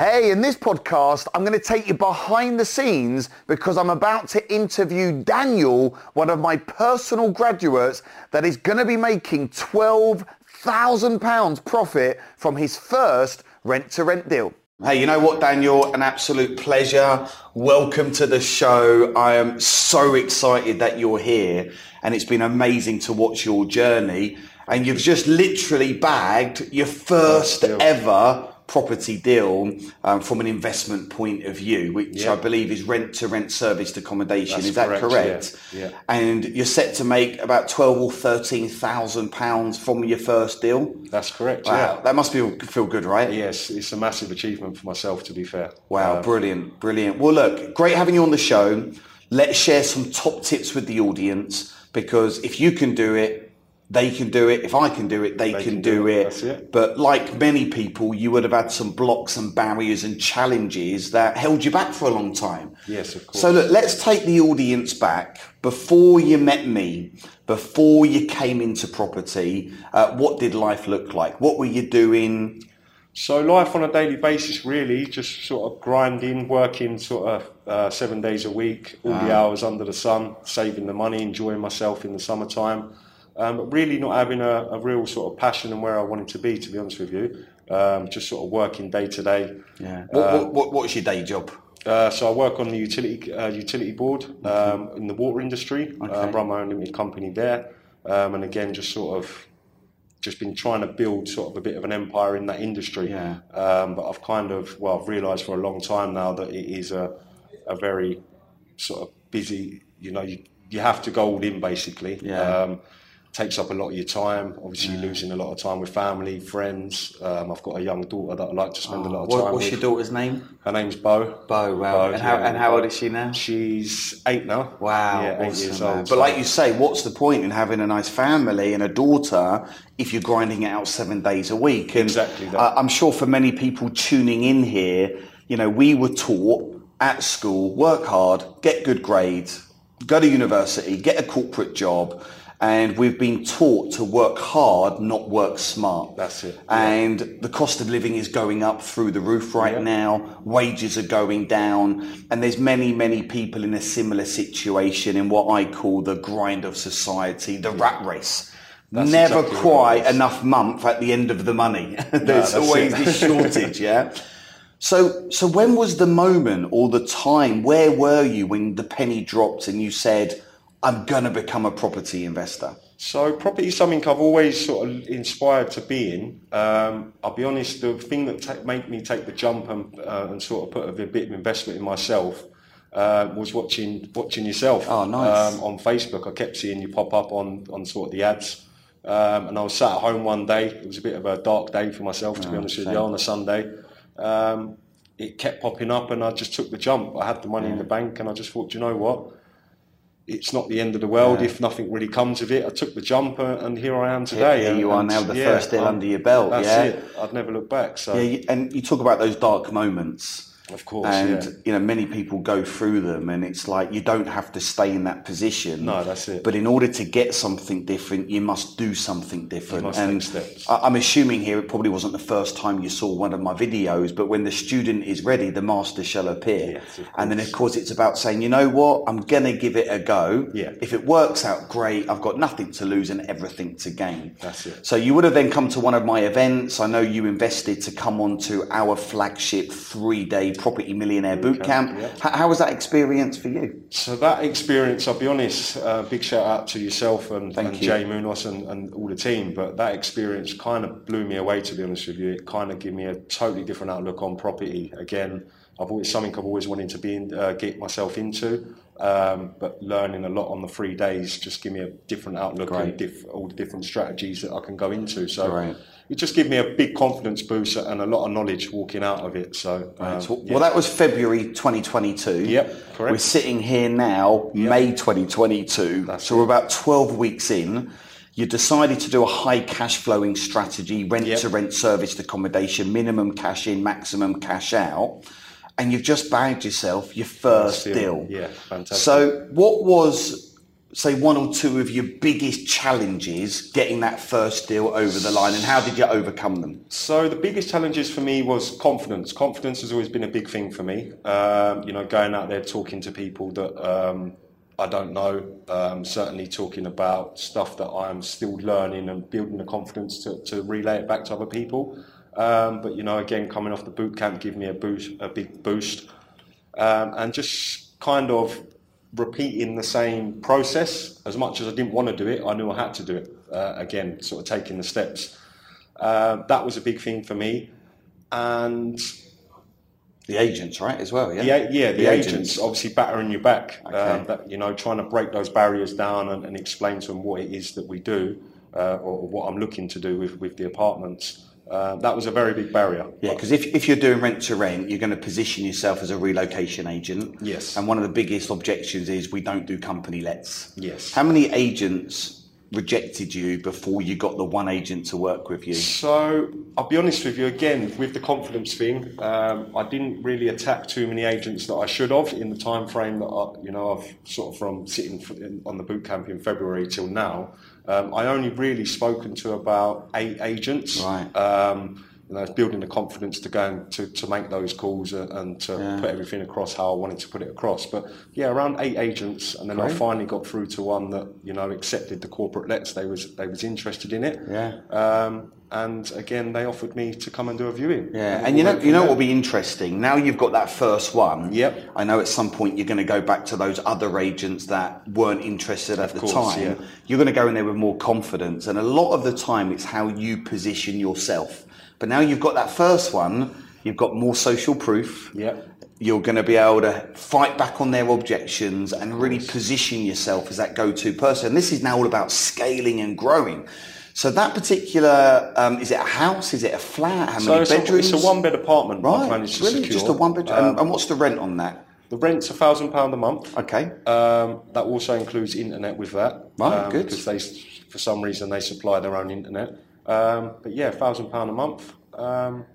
Hey, in this podcast, I'm going to take you behind the scenes because I'm about to interview Daniel, one of my personal graduates that is going to be making £12,000 profit from his first rent to rent deal. Hey, you know what, Daniel? An absolute pleasure. Welcome to the show. I am so excited that you're here and it's been amazing to watch your journey. And you've just literally bagged your first ever property deal um, from an investment point of view, which yeah. I believe is rent to rent serviced accommodation. That's is that correct? correct? Yeah. yeah. And you're set to make about twelve or thirteen thousand pounds from your first deal. That's correct. Wow, yeah. that must feel feel good, right? Yes, it's a massive achievement for myself. To be fair. Wow, um, brilliant, brilliant. Well, look, great having you on the show. Let's share some top tips with the audience because if you can do it, they can do it. If I can do it, they, they can, can, do, do it. it. But like many people, you would have had some blocks and barriers and challenges that held you back for a long time. Yes, of course. So look, let's take the audience back before you met me, before you came into property. Uh, what did life look like? What were you doing? So life on a daily basis, really, just sort of grinding, working sort of uh, seven days a week, all the hours under the sun, saving the money, enjoying myself in the summertime um, but really not having a, a, real sort of passion and where I wanted to be, to be honest with you. Um, just sort of working day to day. Yeah. What, uh, what, what, what's your day job? Uh, so I work on the utility uh, utility board um, in the water industry. Okay. I run my own limited company there, um, and again, just sort of just been trying to build sort of a bit of an empire in that industry. Yeah. Um, but I've kind of well, I've realised for a long time now that it is a a very sort of busy. You know, you you have to go all in basically. Yeah. Takes up a lot of your time. Obviously, you're losing a lot of time with family, friends. Um, I've got a young daughter that I like to spend oh, a lot of time what, what's with. your daughter's name? Her name's Bo. Bo, wow. Bo, and, how, and how old is she now? She's eight now. Wow, yeah, eight awesome, years old. But like you say, what's the point in having a nice family and a daughter if you're grinding it out seven days a week? And exactly that. I'm sure for many people tuning in here, you know, we were taught at school, work hard, get good grades, go to university, get a corporate job and we've been taught to work hard, not work smart. That's it. And yeah. the cost of living is going up through the roof right yeah. now. Wages are going down, and there's many, many people in a similar situation in what I call the grind of society, the rat race. That's Never exactly quite enough month at the end of the money. there's no, always this shortage, yeah. So, so when was the moment or the time? Where were you when the penny dropped and you said? I'm going to become a property investor? So property is something I've always sort of inspired to be in. Um, I'll be honest, the thing that ta- made me take the jump and, uh, and sort of put a bit of investment in myself uh, was watching watching yourself oh, nice. um, on Facebook. I kept seeing you pop up on, on sort of the ads. Um, and I was sat at home one day. It was a bit of a dark day for myself, to oh, be honest with you, on a Sunday. Um, it kept popping up and I just took the jump. I had the money yeah. in the bank and I just thought, you know what? It's not the end of the world yeah. if nothing really comes of it. I took the jumper and here I am today. Here, you are now, the yeah, first deal under your belt. That's yeah? it. I'd never look back. So yeah, and you talk about those dark moments. Of course, and yeah. you know many people go through them, and it's like you don't have to stay in that position. No, that's it. But in order to get something different, you must do something different. And steps. I'm assuming here it probably wasn't the first time you saw one of my videos, but when the student is ready, the master shall appear. Yes, and then of course it's about saying, you know what, I'm gonna give it a go. Yeah. If it works out, great. I've got nothing to lose and everything to gain. That's it. So you would have then come to one of my events. I know you invested to come on to our flagship three-day property millionaire boot camp. Yeah. How, was that experience for you? So that experience, I'll be honest, uh, big shout out to yourself and, and you. Jay Munoz and, and, all the team. But that experience kind of blew me away, to be honest with you. It kind of gave me a totally different outlook on property. Again, I've always something I've always wanted to be in, uh, get myself into. Um, but learning a lot on the three days just give me a different outlook Great. and diff- all the different strategies that I can go into. So it just gave me a big confidence boost and a lot of knowledge walking out of it. So, um, So- yeah. Well, that was February 2022. Yep, correct. We're sitting here now, May 2022. That's so we're about 12 weeks in. You decided to do a high cash flowing strategy, rent Yep. to rent serviced accommodation, minimum cash in, maximum cash out. And you've just bagged yourself your first Deal. deal. Yeah, fantastic. So, what was, say, one or two of your biggest challenges getting that first deal over the line, and how did you overcome them? So the biggest challenges for me was confidence. Confidence has always been a big thing for me. Um, you know, going out there talking to people that um, I don't know, um, certainly talking about stuff that I'm still learning and building the confidence to, to relay it back to other people. Um, but you know, again, coming off the boot camp gave me a boost, a big boost, um, and just kind of repeating the same process. As much as I didn't want to do it, I knew I had to do it. Uh, again, sort of taking the steps. Uh, that was a big thing for me, and The agents, right, as well, yeah? the, yeah, the, agents. obviously battering your back. Okay. Um, that, you know, trying to break those barriers down and, and explain to them what it is that we do, uh, or what I'm looking to do with, with the apartments. Uh, that was a very big barrier. Yeah, because if, if you're doing rent to rent, you're going to position yourself as a relocation agent. Yes. And one of the biggest objections is we don't do company lets. Yes. How many agents rejected you before you got the one agent to work with you? So I'll be honest with you again with the confidence thing. Um, I didn't really attack too many agents that I should have in the time frame that I, you know I've sort of from sitting on the boot camp in February till now. Um, I only really spoken to about eight agents. Right. Um, you know, building the confidence to go and to, to make those calls and, and to Yeah. put everything across how I wanted to put it across. But yeah, around eight agents, and then I finally got through to one that you know accepted the corporate lets. They was they was interested in it. Yeah. Um, and again, they offered me to come and do a viewing. Yeah, it and you know, you know from what will be interesting. Now you've got that first one. Yep. I know at some point you're going to go back to those other agents that weren't interested at the course, time. yeah. You're going to go in there with more confidence, and a lot of the time it's how you position yourself. But now you've got that first one, you've got more social proof. Yep. You're going to be able to fight back on their objections and really position yourself as that go-to person. And this is now all about scaling and growing. So that particular, um, is it a house? Is it a flat? How So many a, bedrooms? it's a one bed apartment I've Right, managed to really? Just a one bedroom. Um, and, and what's the rent on that? the rent's a thousand pound a month. Okay. Um, that also includes internet with that. Right, um, good. Because they, for some reason, they supply their own internet. Um, but yeah, thousand pound a month. Um,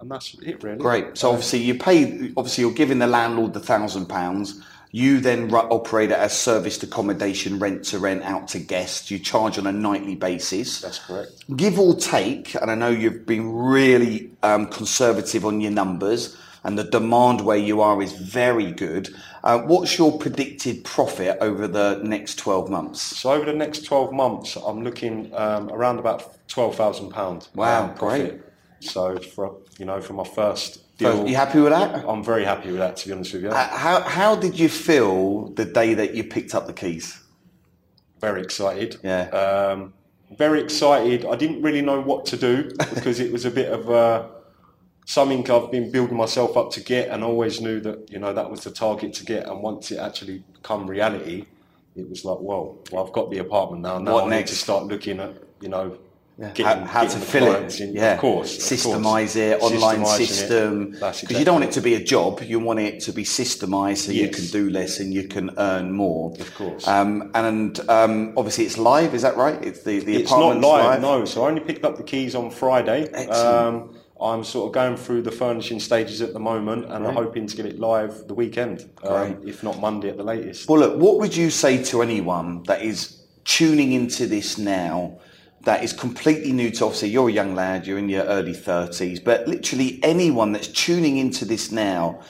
and that's it really. Great. So obviously you pay. Obviously you're giving the landlord the thousand pounds. You then operate it as serviced accommodation, rent to rent out to guests. You charge on a nightly basis. That's correct. Give or take, and I know you've been really um, conservative on your numbers, and the demand where you are is very good. Uh, what's your predicted profit over the next 12 months? So over the next 12 months, I'm looking um, around about £12,000. Wow, um, profit. So for you know, for my first deal, you happy with that? I'm very happy with that. To be honest with you, Uh, How, how did you feel the day that you picked up the keys? very excited. Yeah. Um, very excited. I didn't really know what to do because it was a bit of uh, something I've been building myself up to get, and always knew that you know that was the target to get. And once it actually become reality, it was like, well, well, I've got the apartment now. Now What I next? need to start looking at you know. how, Getting, how to getting the fill it. in. yeah, of course. of course. Systemize it, online system. Because you don't want it to be a job. You want it to be systemized so you can do less and you can earn more. Of course. Um, and um, obviously it's live. Is that right? It's the the It's not apartment's live, no. So I only picked up the keys on Friday. Excellent. Um, I'm sort of going through the furnishing stages at the moment, and I'm hoping to get it live the weekend, um, if not Monday at the latest. Well, look, what would you say to anyone that is tuning into this now, that is completely new to, obviously, you're a young lad, you're in your early 30s, but literally anyone that's tuning into this now,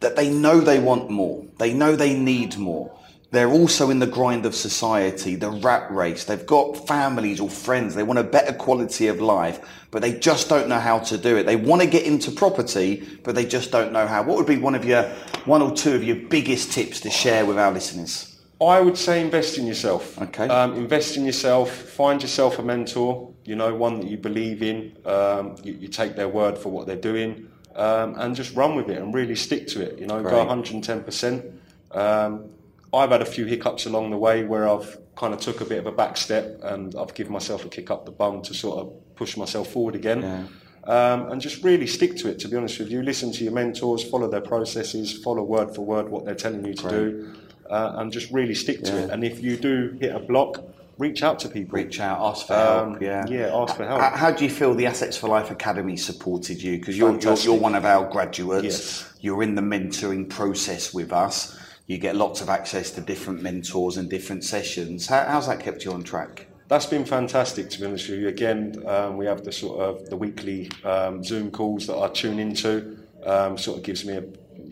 that they know they want more, they know they need more. They're also in the grind of society, the rat race. They've got families or friends. They want a better quality of life, but they just don't know how to do it. They want to get into property, but they just don't know how. What would be one of your, one or two of your biggest tips to share with our listeners? I would say invest in yourself. Okay. Um, invest in yourself. Find yourself a mentor. You know, one that you believe in. Um, you, you take their word for what they're doing. um, and just run with it and really stick to it. You know, go 110%. Um, I've had a few hiccups along the way where I've kind of took a bit of a back step and I've given myself a kick up the bum to sort of push myself forward again. Yeah. Um, and just really stick to it. To be honest with you, listen to your mentors, follow their processes, follow word for word what they're telling you to Great. do, uh, and just really stick to yeah. it. And if you do hit a block, reach out to people. Reach out, ask for um, help. Yeah, yeah, ask for help. How, how, do you feel the Assets for Life Academy supported you? Because you're, you're, you're one of our graduates. Yes. You're in the mentoring process with us. You get lots of access to different mentors and different sessions. How, how's that kept you on track? That's been fantastic to be honest with you. Again, um, we have the sort of the weekly um, Zoom calls that I tune into. Um, sort of gives me a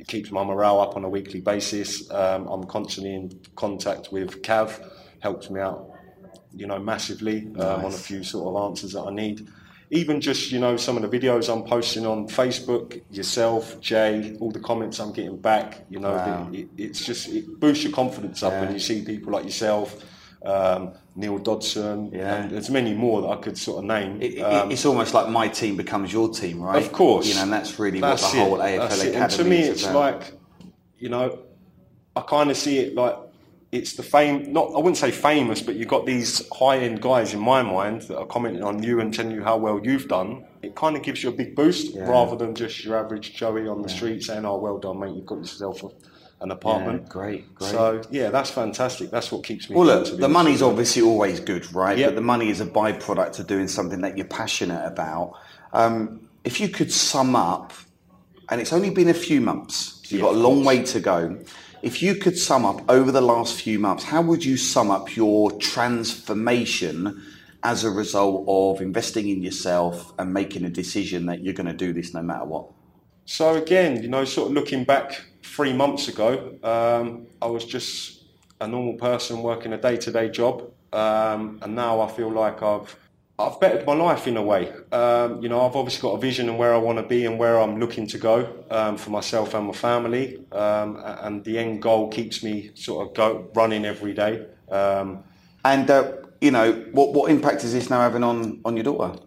keeps my morale up on a weekly basis. Um, I'm constantly in contact with Cav, helps me out, you know, massively nice. Um, on a few sort of answers that I need. Even just you know some of the videos I'm posting on Facebook, yourself, Jay, all the comments I'm getting back. You know, wow. it, it, it's just it boosts your confidence up yeah. when you see people like yourself um, Neil Dodson, yeah. and there's many more that I could sort of name. It, um, it's almost like my team becomes your team, right? Of course, you know, and that's really that's what the whole AFL Academy And to me, it's about. like, you know, I kind of see it like it's the fame. Not I wouldn't say famous, but you've got these high-end guys in my mind that are commenting on you and telling you how well you've done. It kind of gives you a big boost yeah. rather than just your average Joey on the yeah. street saying, "Oh, well done, mate, you've got yourself." A, an apartment. Yeah, great, great. So yeah, that's fantastic. That's what keeps me. Well, look, the money's obviously always good, right? Yep. But the money is a byproduct of doing something that you're passionate about. Um, if you could sum up, and it's only been a few months, so you've got a long way to go. If you could sum up over the last few months, how would you sum up your transformation as a result of investing in yourself and making a decision that you're going to do this no matter what? So again, you know, sort of looking back three months ago, um, I was just a normal person working a day-to-day job, um, and now I feel like I've I've bettered my life in a way. Um, you know, I've obviously got a vision and where I want to be and where I'm looking to go um, for myself and my family, um, and the end goal keeps me sort of go running every day. Um, and uh, you know, what what impact is this now having on on your daughter?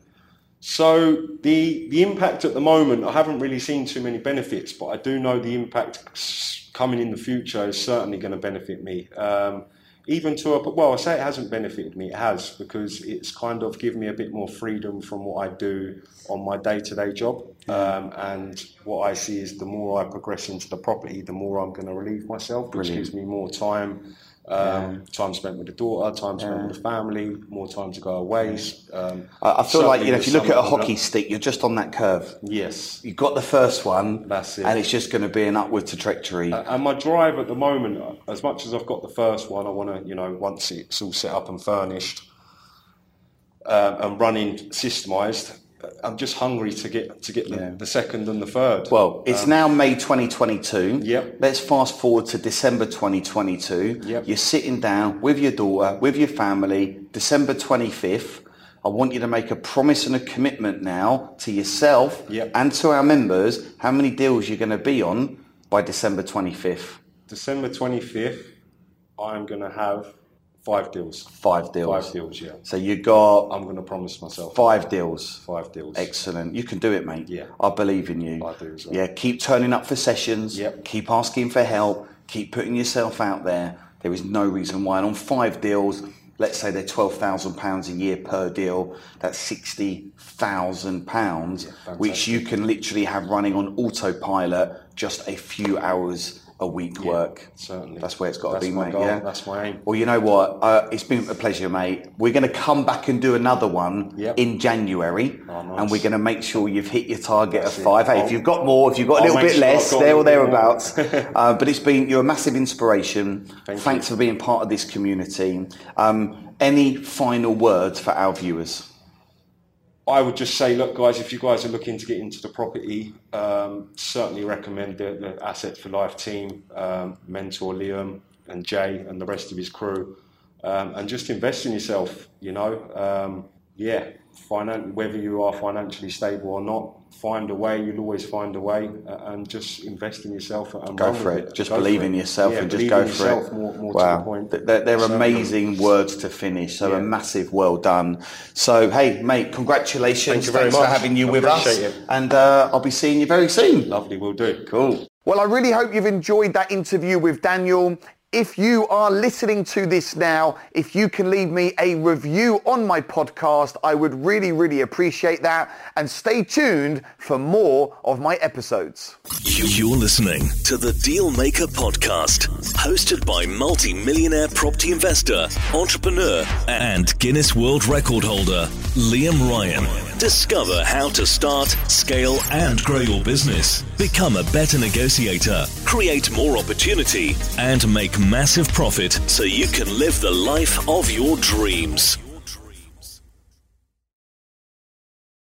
So the the impact at the moment, I haven't really seen too many benefits, but I do know the impact coming in the future is certainly going to benefit me. Um, even to a well, I say it hasn't benefited me. It has because it's kind of given me a bit more freedom from what I do on my day-to-day job. Um, and what I see is the more I progress into the property, the more I'm going to relieve myself, which Brilliant. gives me more time um. Time spent with the daughter, time spent yeah. with the family, more time to go away. Um, I, I feel like you know, if you look at a hockey stick, you're just on that curve. Yes, you've got the first one. That's it, and it's just going to be an upward trajectory. Uh, and my drive at the moment, as much as I've got the first one, I want to, you know, once it's all set up and furnished um, and running systemised, I'm just hungry to get to get the, yeah. the second and the third. Well, it's um, now May 2022. Yep. Let's fast forward to December 2022. Yep. You're sitting down with your daughter, with your family, December 25th. I want you to make a promise and a commitment now to yourself yep. and to our members how many deals you're going to be on by December 25th. December 25th, I'm going to have Five deals. Five deals. Five deals, yeah. So you got. I'm going to promise myself. Five deals. Five deals. Excellent. You can do it, mate. Yeah. I believe in you. I do. So. Yeah. Keep turning up for sessions. Yep. Keep asking for help. Keep putting yourself out there. There is no reason why. And on five deals, let's say they're twelve thousand pounds a year per deal. That's sixty thousand pounds, which you can literally have running on autopilot just a few hours a week yeah, work. Certainly. That's where it's got to be, mate. Goal. Yeah. That's my aim. Well, you know what? Uh, it's been a pleasure, mate. We're going to come back and do another one yep. in January, oh, nice. and we're going to make sure you've hit your target That's of five. Hey, if you've got more, if you've got a little bit sure less, there or thereabouts. uh, but it's been you're a massive inspiration. Thank Thanks you. for being part of this community. Um, any final words for our viewers? I would just say, look, guys, if you guys are looking to get into the property, um, certainly recommend the, the Asset for Life team, um, mentor Liam and Jay and the rest of his crew, um, and just invest in yourself. You know, um, yeah, finan- whether you are financially stable or not, find a way. You'll always find a way, uh, and just invest in yourself and go for it. it. Just go believe in yourself yeah, and just go for it. More, more wow, the they're, they're so, amazing words to finish. So yeah. a massive well done. So hey, mate, congratulations. Thank you very Thanks much. for having you I with us, it. and uh, I'll be seeing you very soon. Lovely, we'll do. Cool. Well, I really hope you've enjoyed that interview with Daniel. If you are listening to this now, if you can leave me a review on my podcast, I would really, really appreciate that. And stay tuned for more of my episodes. You're listening to the Dealmaker Podcast, hosted by multi-millionaire property investor, entrepreneur, and Guinness World Record holder, Liam Ryan. Discover how to start, scale, and grow your business. Become a better negotiator, create more opportunity, and make massive profit so you can live the life of your dreams.